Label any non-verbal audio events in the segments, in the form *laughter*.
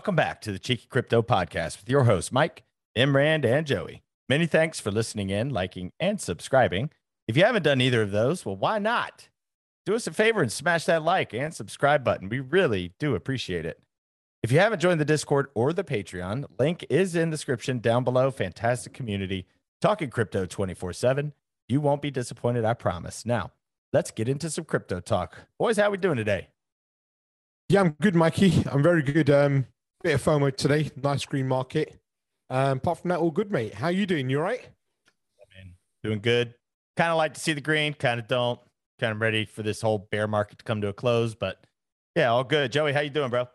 Welcome back to the Cheeky Crypto Podcast with your hosts, Mike, Imran, and Joey. Many thanks for listening in, liking, and subscribing. If you haven't done either of those, well, why not? Do us a favor and smash that like and subscribe button. We really do appreciate it. If you haven't joined the Discord or the Patreon, link is in the description down below. Fantastic community, talking crypto 24 7. You won't be disappointed, I promise. Now, let's get into some crypto talk. Boys, how we doing today? Yeah, I'm good, Mikey. I'm very good. Um, bit of FOMO today. Nice green market. Um, apart from that, all good, mate. How you doing? You all right? Man, doing good. Kind of like to see the green, kind of don't. Kind of ready for this whole bear market to come to a close, but yeah, all good. Joey, how you doing, bro?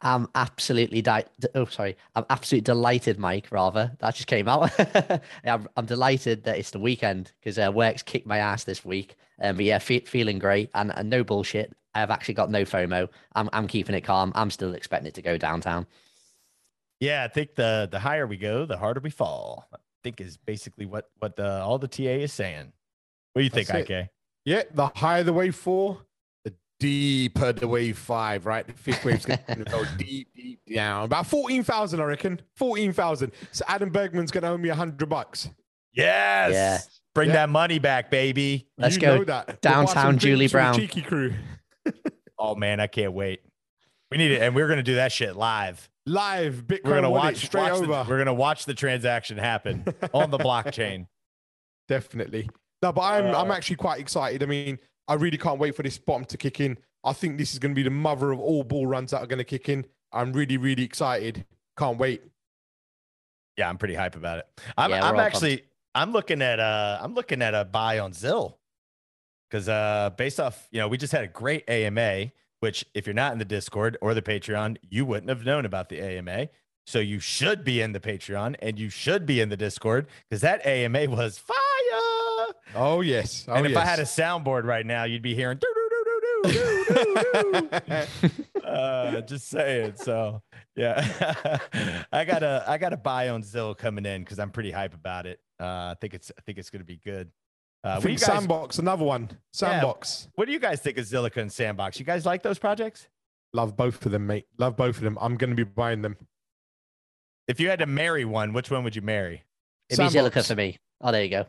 I'm absolutely di- oh sorry, I'm absolutely delighted, Mike. Rather, that just came out. *laughs* I'm, I'm delighted that it's the weekend because uh, work's kicked my ass this week. Um, but yeah, fe- feeling great and, and no bullshit. I've actually got no FOMO. I'm I'm keeping it calm. I'm still expecting it to go downtown. Yeah, I think the the higher we go, the harder we fall. I think is basically what what the all the TA is saying. What do you think, That's IK? Yeah, the higher the wave four, the deeper the wave five, right? The fifth wave's going *laughs* to go deep, deep down. About 14,000, I reckon. 14,000. So Adam Bergman's going to owe me 100 bucks. Yes. Yeah. Bring Yeah. that money back, baby. Let's you go know that. Downtown Julie drinks for the Brown. Cheeky crew. Oh man, I can't wait. We need it, and we're gonna do that shit live. Live, Bitcoin We're gonna watch, straight watch over. the, we're gonna watch the transaction happen on the *laughs* blockchain. Definitely. No, but I'm I'm Uh, actually quite excited. I mean, I really can't wait for this bottom to kick in. I think this is going to be the mother of all bull runs that are going to kick in. I'm really, really excited. Can't wait. Yeah, I'm pretty hype about it. I'm, Yeah, I'm all actually I'm looking at uh I'm looking at a buy on Zill because uh based off you know we just had a great AMA, which if you're not in the Discord or the Patreon, you wouldn't have known about the AMA. So you should be in the Patreon and you should be in the Discord because that AMA was fire. Oh yes. Oh, and if I had a soundboard right now, you'd be hearing doo doo doo doo doo doo doo. *laughs* uh, just saying. So yeah, *laughs* I got a I got a buy on Zill coming in because I'm pretty hype about it. Uh, I think it's I think it's gonna be good. Uh, I what, do you think guys, Sandbox, another one. Sandbox. what do you guys think of Zilliqa and Sandbox? You guys like those projects? Love both of them, mate. Love both of them. I'm going to be buying them. If you had to marry one, which one would you marry? It'd be Sandbox. Zilliqa for me. Oh, there you go.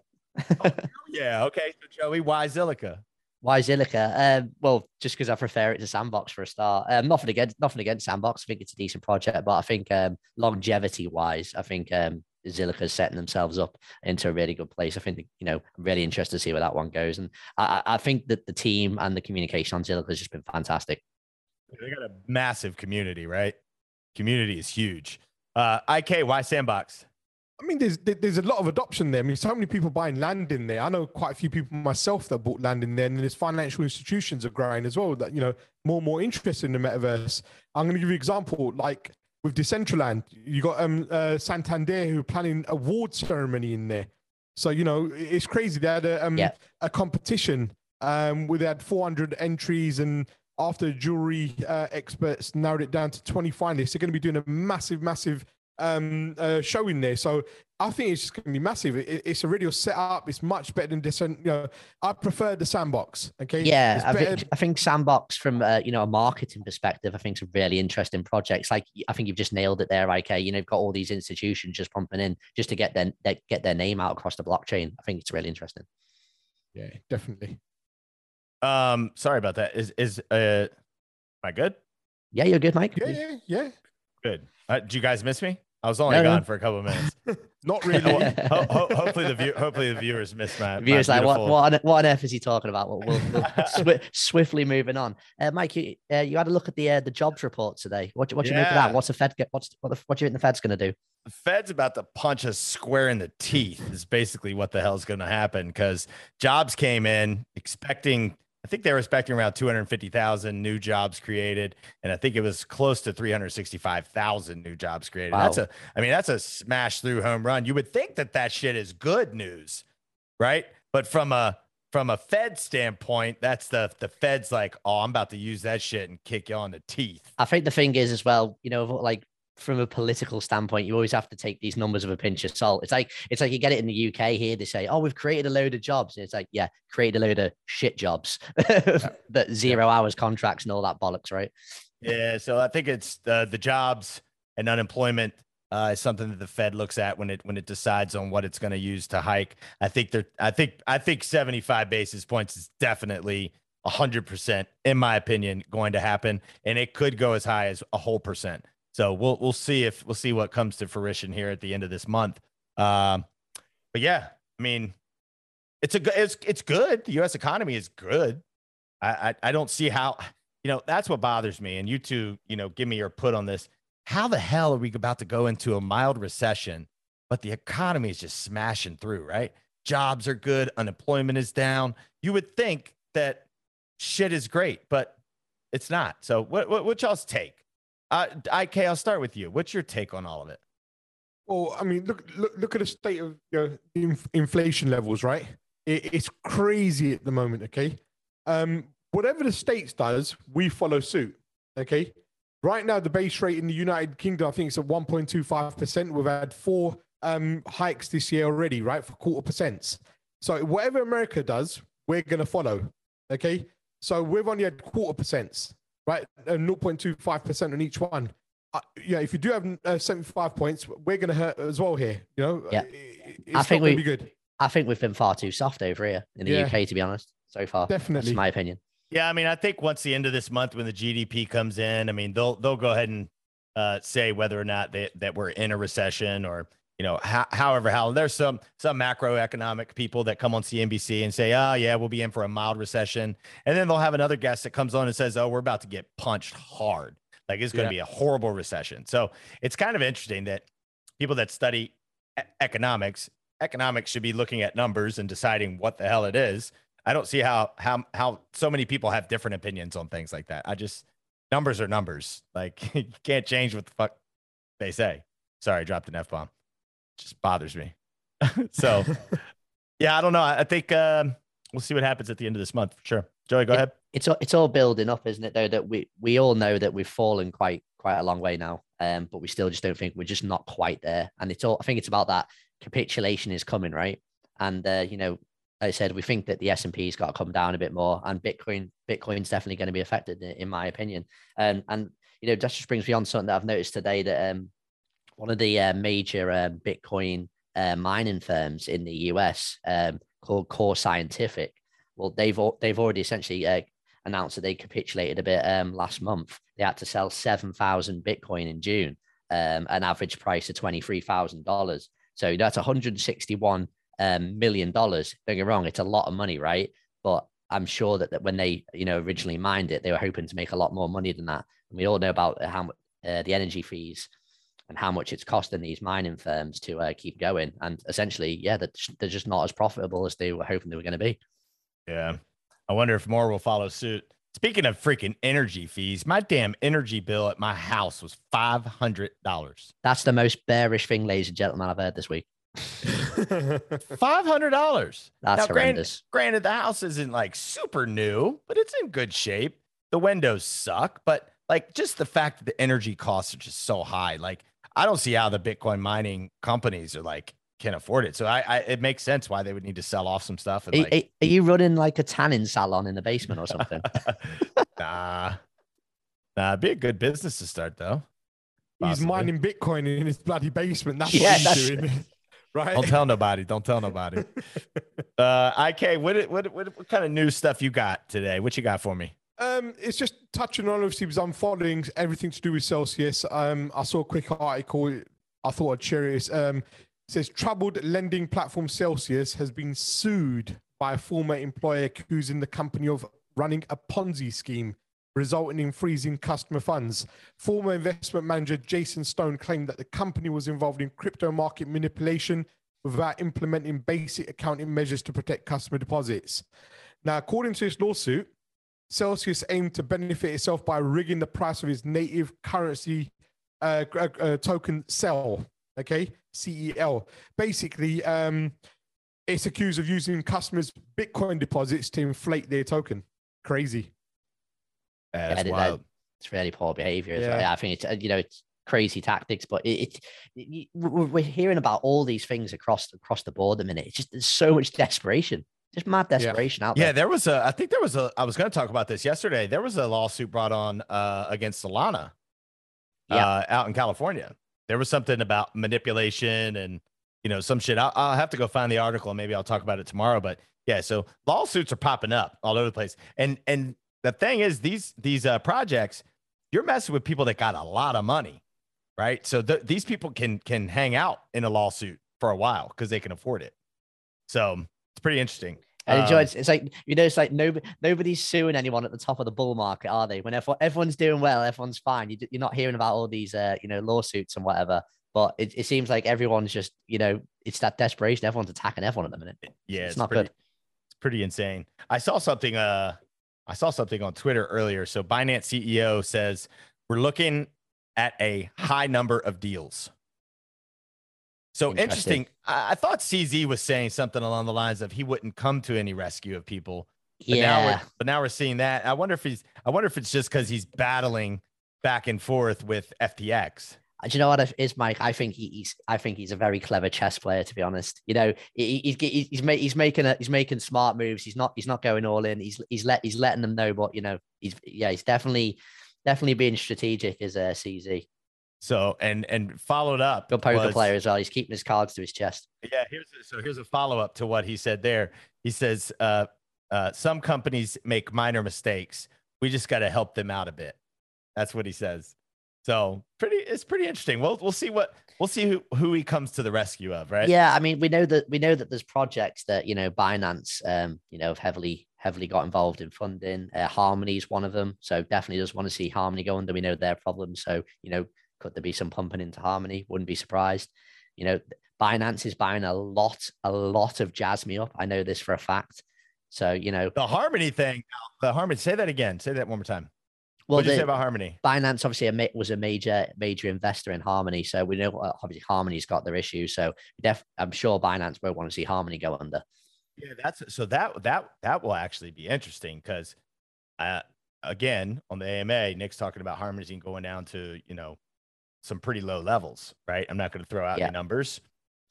*laughs* Yeah, okay. So Joey, why Zilliqa? Why Zilliqa? Um, well, just because I prefer it to Sandbox for a start. Um, nothing against nothing against Sandbox. I think it's a decent project, but I think um, longevity wise, I think um, Zilliqa's setting themselves up into a really good place. I think you know, I'm really interested to see where that one goes, and I, I I think that the team and the communication on Zilliqa has just been fantastic. They got a massive community, right? Community is huge. Uh, IK, why Sandbox? I mean, there's there's a lot of adoption there. I mean, so many people buying land in there. I know quite a few people myself that bought land in there, and there's financial institutions are growing as well. That you know, more and more interest in the metaverse. I'm going to give you an example, like with Decentraland, you got um uh, Santander who are planning award ceremony in there. So you know, it's crazy. They had a um Yeah. a competition um where they had 400 entries and. After jury uh, experts narrowed it down to 20 finalists, they're going to be doing a massive, massive um, uh, show in there. So I think it's just going to be massive. It, it's already a set setup. It's much better than this. And you know, I prefer the sandbox. Okay. Yeah, I better- think, I think Sandbox from uh, you know a marketing perspective, I think it's a really interesting projects. Like I think you've just nailed it there, IK. You know, you've got all these institutions just pumping in just to get their, their get their name out across the blockchain. I think it's really interesting. yeah, definitely. Um, sorry about that. Is is uh, am I good? Yeah, you're good, Mike. Yeah, yeah, yeah. Good. Uh, did you guys miss me? I was only No, no. gone for a couple of minutes. *laughs* Not *laughs* really. ho- ho- hopefully the view, hopefully the viewers missed my. my Viewers like, what, beautiful- what, on, what on earth is he talking about? We'll, we'll, we'll *laughs* swi- swiftly moving on. Uh, Mike, you, uh, you had a look at the uh, the jobs report today. What, do- what do you make of that? What's the Fed? Get, what's what, the, what do you think the Fed's going to do? the Fed's about to punch us square in the teeth. Is basically what the hell's going to happen because jobs came in expecting. I think they were expecting around 250,000 new jobs created, and I think it was close to 365,000 new jobs created. That's a, I mean, that's a smash through home run. You would think that that shit is good news, right? But from a from a Fed standpoint, that's the the Fed's like, oh, I'm about to use that shit and kick you on the teeth. I think the thing is as well, you know, like from a political standpoint, you always have to take these numbers of a pinch of salt. It's like it's like you get it in the UK here. They say, "Oh, we've created a load of jobs." And it's like, yeah, created a load of shit jobs, *laughs* that zero hours contracts and all that bollocks, right? Yeah, so I think it's the the jobs and unemployment uh, is something that the Fed looks at when it when it decides on what it's going to use to hike. I think they're I think I think 75 basis points is definitely 100% in my opinion going to happen and it could go as high as a whole percent. So we'll we'll see if we'll see what comes to fruition here at the end of this month. Um, but yeah, I mean, it's a it's it's good. The U.S. economy is good. I, I I don't see how you know that's what bothers me. And you two, you know, give me your put on this. How the hell are we about to go into a mild recession, but the economy is just smashing through, right? Jobs are good, unemployment is down. You would think that shit is great, but it's not. So what what, what y'all's take? Uh, IK, I'll start with you. What's your take on all of it? Well, I mean, look, look, look at the state of you know, inf- inflation levels, right? It, it's crazy at the moment. Okay, um, whatever the states does, we follow suit. Okay, right now the base rate in the United Kingdom, I think it's at one point two five percent. We've had four um, hikes this year already, right, for quarter percents. So whatever America does, we're gonna follow. Okay, so we've only had quarter percents, right, And zero point two five percent on each one uh, yeah, if you do have uh, 75 points, we're going to hurt as well here. You know, yeah. It's I think we be good. I think we've been far too soft over here in the yeah. UK, to be honest, so far. Definitely, That's my opinion. Yeah, I mean, I think once the end of this month, when the GDP comes in, I mean, they'll they'll go ahead and uh, say whether or not they, that we're in a recession or you know, how, however, how there's some some macroeconomic people that come on CNBC and say, oh yeah, we'll be in for a mild recession, and then they'll have another guest that comes on and says, oh, we're about to get punched hard. Like it's going to yeah. be a horrible recession. So it's kind of interesting that people that study e- economics, economics should be looking at numbers and deciding what the hell it is. I don't see how how how so many people have different opinions on things like that. I just numbers are numbers. Like *laughs* you can't change what the fuck they say. Sorry, I dropped an F bomb. Just bothers me. *laughs* so yeah, I don't know. I think um, we'll see what happens at the end of this month for sure. Joey, go it, ahead. It's all, it's all building up, isn't it? Though that we we all know that we've fallen quite quite a long way now, um, but we still just don't think we're just not quite there. And it's all I think it's about that capitulation is coming, right? And uh, you know, like I said, we think that the S and P's got to come down a bit more, and Bitcoin Bitcoin's definitely going to be affected, in my opinion. Um, and you know, that just brings me on something that I've noticed today that um, one of the uh, major um, Bitcoin uh, mining firms in the US um, called Core Scientific well, they've they've already essentially uh, announced that they capitulated a bit um, last month. They had to sell seven thousand Bitcoin in June, um, an average price of twenty three thousand dollars. So that's one hundred sixty one um, million dollars. Don't get wrong, it's a lot of money, right? But I'm sure that, that when they you know originally mined it, they were hoping to make a lot more money than that. And we all know about how uh, the energy fees and how much it's costing these mining firms to uh, keep going. And essentially, yeah, they're, they're just not as profitable as they were hoping they were going to be. Yeah. I wonder if more will follow suit. Speaking of freaking energy fees, my damn energy bill at my house was five hundred dollars. That's the most bearish thing, ladies and gentlemen, I've heard this week. *laughs* five hundred dollars. That's now, horrendous. Granted, granted, the house isn't like super new, but it's in good shape. The windows suck, but like just the fact that the energy costs are just so high, like I don't see how the Bitcoin mining companies are like can afford it. So I, I, it makes sense why they would need to sell off some stuff. And are, like, are you running like a tanning salon in the basement or something? *laughs* nah, nah, be a good business to start though. Possibly. He's mining Bitcoin in his bloody basement. That's yeah, what he's that's... doing. *laughs* right? Don't tell nobody. Don't tell nobody. *laughs* uh, IK, what, what, what, what kind of new stuff you got today? What you got for me? Um, it's just touching on obviously because I'm following everything to do with Celsius. Um, I saw a quick article. I thought I'd share it. Um, says troubled lending platform Celsius has been sued by a former employer accusing the company of running a Ponzi scheme, resulting in freezing customer funds. Former investment manager Jason Stone claimed that the company was involved in crypto market manipulation without implementing basic accounting measures to protect customer deposits. Now, according to this lawsuit, Celsius aimed to benefit itself by rigging the price of its native currency uh, uh, uh token CEL okay cel basically um it's accused of using customers bitcoin deposits to inflate their token crazy yeah, that's yeah, wild. it's really poor behavior yeah. Well. i think it's uh, you know it's crazy tactics but it, it, it, we're hearing about all these things across across the board a minute it's just there's so much desperation just mad desperation yeah. out there. Yeah, there was a. I think there was a. I was going to talk about this yesterday. There was a lawsuit brought on uh, against Solana Yeah. uh, out in California. There was something about manipulation and you know some shit. I'll, I'll have to go find the article and maybe I'll talk about it tomorrow. But yeah, so lawsuits are popping up all over the place. And and the thing is, these these uh, projects, you're messing with people that got a lot of money, right? So th- these people can can hang out in a lawsuit for a while because they can afford it. So it's pretty interesting. And enjoy Um, it's, like you know, it's like nobody nobody's suing anyone at the top of the bull market, are they? When everyone, everyone's doing well, everyone's fine. You, you're not hearing about all these, uh, you know, lawsuits and whatever. But it, it seems like everyone's just, you know, it's that desperation. Everyone's attacking everyone at the minute. Yeah, It's it's, not pretty, good. It's pretty insane. I saw something. Uh, I saw something on Twitter earlier. So Binance CEO says we're looking at a high number of deals. So Interesting. interesting. I, I thought CZ was saying something along the lines of he wouldn't come to any rescue of people. But now yeah, we're, but now we're seeing that. I wonder if he's. I wonder if it's just because he's battling back and forth with FTX. Uh, Do you know what it is, Mike? I think he, he's. I think he's a very clever chess player. To be honest, you know, he, he- he's he's he's, ma- he's making a, he's making smart moves. He's not he's not going all in. He's he's let he's letting them know. But you know, he's yeah, he's definitely definitely being strategic as a CZ. So and and followed up. Good poker was- player as well. He's keeping his cards to his chest. Yeah, here's a, so here's a follow up to what he said there. He says, uh, uh, "Some companies make minor mistakes. We just got to help them out a bit." That's what he says. So pretty, it's pretty interesting. We'll we'll see what we'll see who who he comes to the rescue of, right? Yeah, I mean, we know that we know that there's projects that you know Binance, um, you know, have heavily heavily got involved in funding. Uh, Harmony is one of them, so definitely does want to see Harmony go under. We know their problems, so you know, could there be some pumping into Harmony? Wouldn't be surprised. You know, Binance is buying a lot, a lot of Jasmy up. I know this for a fact. So you know, The harmony thing. The harmony. Say that again. Say that one more time. well, what did you say about harmony? Binance obviously was a major major investor in Harmony, so we know uh, obviously Harmony's got their issues. So def- I'm sure Binance won't want to see Harmony go under. Yeah, that's so that that that will actually be interesting because, uh, again, on the AMA, Nick's talking about harmony going down to you know some pretty low levels, right? I'm not going to throw out Yeah. any numbers.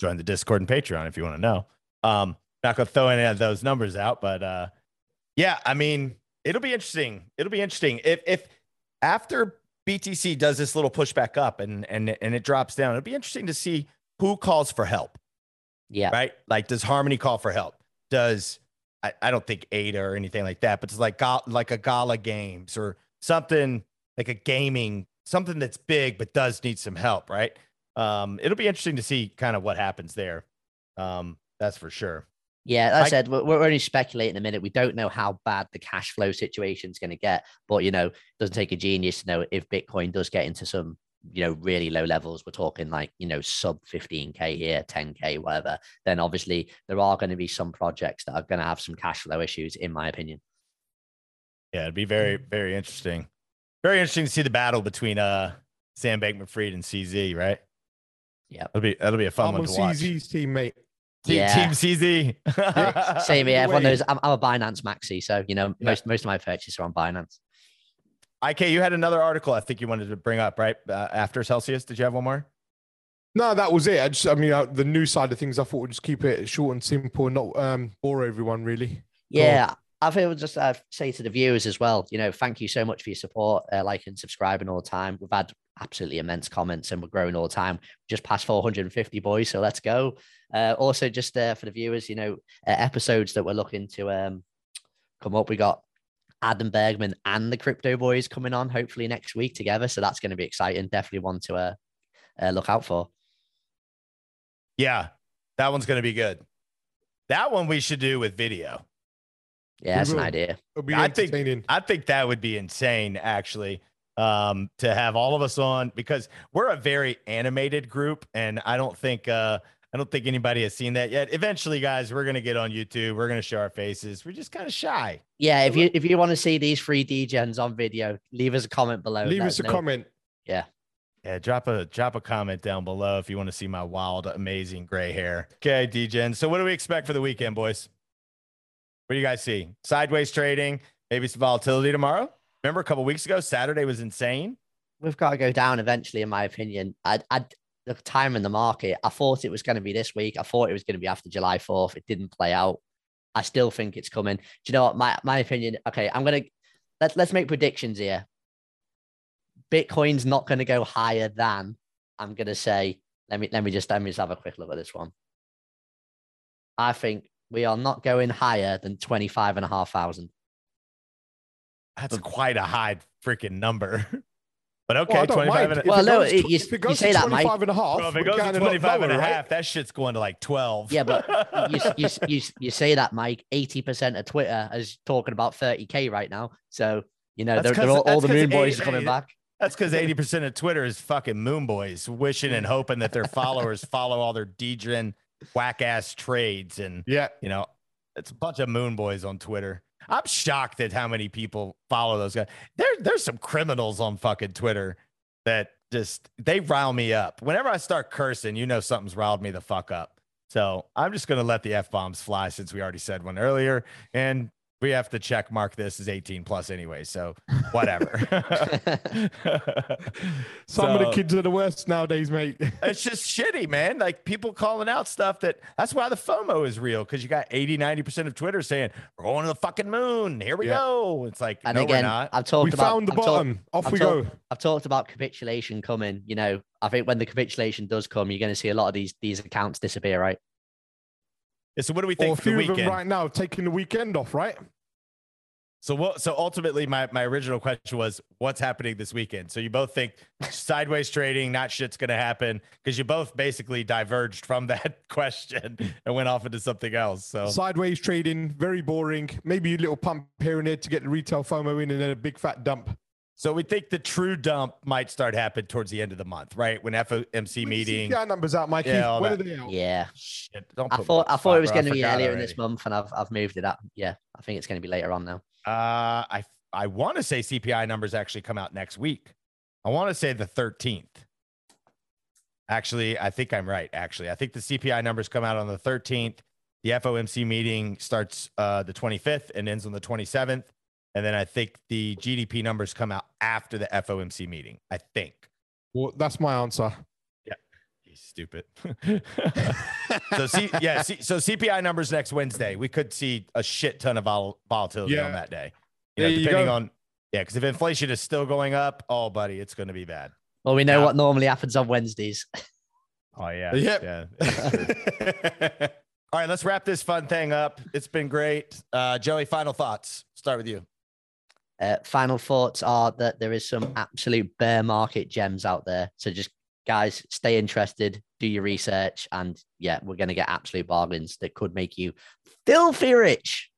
Join the Discord and Patreon if you want to know. Um, not going to throw any of those numbers out, but uh, yeah, I mean, it'll be interesting. It'll be interesting if if after BTC does this little pushback up and and and it drops down, it'll be interesting to see who calls for help Yeah, right? Like, does Harmony call for help? Does I, I don't think Ada or anything like that, but it's like like a Gala Games or something like a gaming, something that's big but does need some help, right? Um, it'll be interesting to see kind of what happens there. Um, that's for sure. Yeah, that I- said, we're, we're only speculating a minute. We don't know how bad the cash flow situation is going to get, but you know, it doesn't take a genius to know if Bitcoin does get into some, you know, really low levels. We're talking like you know sub 15k here, 10k, whatever. Then obviously there are going to be some projects that are going to have some cash flow issues, in my opinion. Yeah, it'd be very very interesting. Very interesting to see the battle between uh Sam Bankman-Fried and CZ, right? Yeah. it'll be that'll be a fun I'm one on to watch. CZ's teammate. Team, Yeah. Team CZ. *laughs* Same here. Everyone knows I'm, I'm a Binance maxi, so you know Yeah. most most of my purchases are on Binance. IK, you had another article I think you wanted to bring up, right? Uh, after Celsius, did you have one more? No, that was it. I just, I mean, uh, the new side of things, I thought we'd just keep it short and simple and not um, bore everyone, really. Go on. Yeah, I feel just uh, say to the viewers as well, you know, thank you so much for your support, uh, like and subscribing all the time. We've had absolutely immense comments and we're growing all the time. Just past 450 boys, so let's go. Uh, also, just uh, for the viewers, you know, uh, episodes that we're looking to um, come up. We got Adam Bergman and the Crypto Boys coming on hopefully next week together, so that's going to be exciting. Definitely one to uh, uh, look out for. Yeah, that one's going to be good. That one we should do with video. Yeah, that's an idea. Be I think- I think that would be insane, actually, um, to have all of us on because we're a very animated group, and I don't think uh, I don't think anybody has seen that yet. Eventually, guys, we're gonna get on YouTube. We're gonna show our faces. We're just kind of shy. Yeah, if you if you want to see these three DGens on video, leave us a comment below. Leave us a know. comment. Yeah. Yeah, drop a drop a comment down below if you want to see my wild, amazing gray hair. Okay, DGen. So, what do we expect for the weekend, boys? What do you guys see? Sideways trading, maybe some volatility tomorrow. Remember a couple weeks ago, Saturday was insane. We've got to go down eventually, in my opinion. I, I, the time in the market, I thought it was going to be this week. I thought it was going to be after July 4th. It didn't play out. I still think it's coming. Do you know what? My, my opinion, okay, I'm going to, let's, let's make predictions here. Bitcoin's not going to go higher than. I'm going to say. Let me let me just let me just have a quick look at this one. I think we are not going higher than 25 and a half thousand. That's quite a high freaking number. *laughs* But okay, I don't 25 and a, If Well, no, goes it- you- if it you say to that, Mike. 25 and a half, Bro, if it goes to a lot 25 and a lower, right? that shit's going to like 12. Yeah, but you, you, *laughs* you, you say that, Mike. 80% of Twitter is talking about 30K right now. So, you know, That's they're, 'cause- they're all, all that's the 'cause moon boys eight- are coming eight- back. That's because 80% *laughs* of Twitter is fucking moon boys wishing and hoping that their followers follow all their degen whack ass trades. And, Yeah. you know, it's a bunch of moon boys on Twitter. I'm shocked at how many people follow those guys. There, there's some criminals on fucking Twitter that just they rile me up. Whenever I start cursing, you know something's riled me the fuck up. So I'm just gonna let the f bombs fly since we already said one earlier, and we have to check mark this as 18 plus anyway. So *laughs* whatever. *laughs* *laughs* Some of the kids are the worst nowadays, mate. it's just shitty, man. Like people calling out stuff that that's why the FOMO is real because you got 80, 90% of Twitter saying, We're going to the fucking moon. Here we Yeah. go. It's like, And no, again, we're not. I've talked we about found the I've talked- bottom. Off I've we talked- go. I've talked about capitulation coming. You know, I think when the capitulation does come, you're going to see a lot of these these accounts disappear, right? Yeah, so what do we Or think a for the few of them right now taking the weekend off, right? So what? So ultimately, my my original question was, what's happening this weekend? So you both think *laughs* sideways trading, not shit's gonna happen, because you both basically diverged from *laughs* that question and went off into something else. So Sideways trading, very boring. Maybe a little pump here and there to get the retail FOMO in, and then a big fat dump. So we think the true dump might start happening towards the end of the month, right? When FOMC When meeting. CPI numbers out, Mikey. Yeah, all are they out? Yeah. Shit, don't I put me thought I the thought it was going to be forgot earlier in this month, and I've I've moved it up. Yeah, I think it's going to be later on now. Uh, I I want to say CPI numbers actually come out next week. I want to say the 13th. Actually, I think I'm right. Actually, I think the CPI numbers come out on the 13th. The FOMC meeting starts uh, the 25th and ends on the 27th. And then I think the GDP numbers come out after the FOMC meeting. I think. Well, that's my answer. He's stupid. *laughs* so C, yeah, C, so CPI numbers next Wednesday. We could see a shit ton of vol- volatility Yeah. on that day. You know, There you depending on yeah, because if inflation is still going up, oh buddy, it's going to be bad. Well, we know Yeah. what normally happens on Wednesdays. Oh yeah, Yep. yeah. *laughs* All right, let's wrap this fun thing up. It's been great, uh, Joey. Final thoughts. Start with you. Uh, final thoughts are that there is some absolute bear market gems out there. So just guys, stay interested, do your research, and yeah, we're going to get absolute bargains that could make you filthy rich.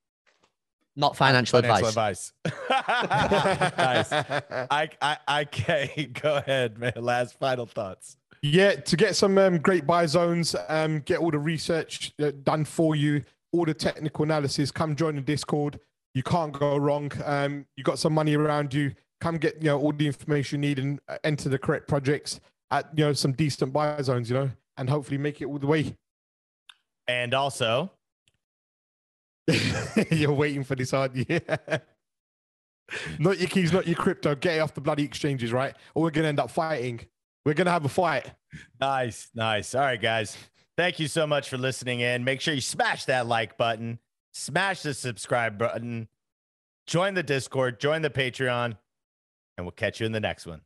Not financial, advice. advice. nice. *laughs* I, I, I, *laughs* go ahead, man. Last final thoughts. Yeah, to get some um, great buy zones, um, get all the research uh, done for you, all the technical analysis. Come join the Discord. You can't go wrong. Um, you got some money around you. Come get you know all the information you need and enter the correct projects at you know some decent buy zones. You know, and hopefully make it all the way. And also, *laughs* You're waiting for this, aren't you? *laughs* not your keys, not your crypto. Get it off the bloody exchanges, right? Or we're gonna end up fighting. We're gonna have a fight. nice, nice. All right, guys. Thank you so much for listening in. Make sure you smash that like button, smash the subscribe button, join the Discord, join the Patreon, and we'll catch you in the next one.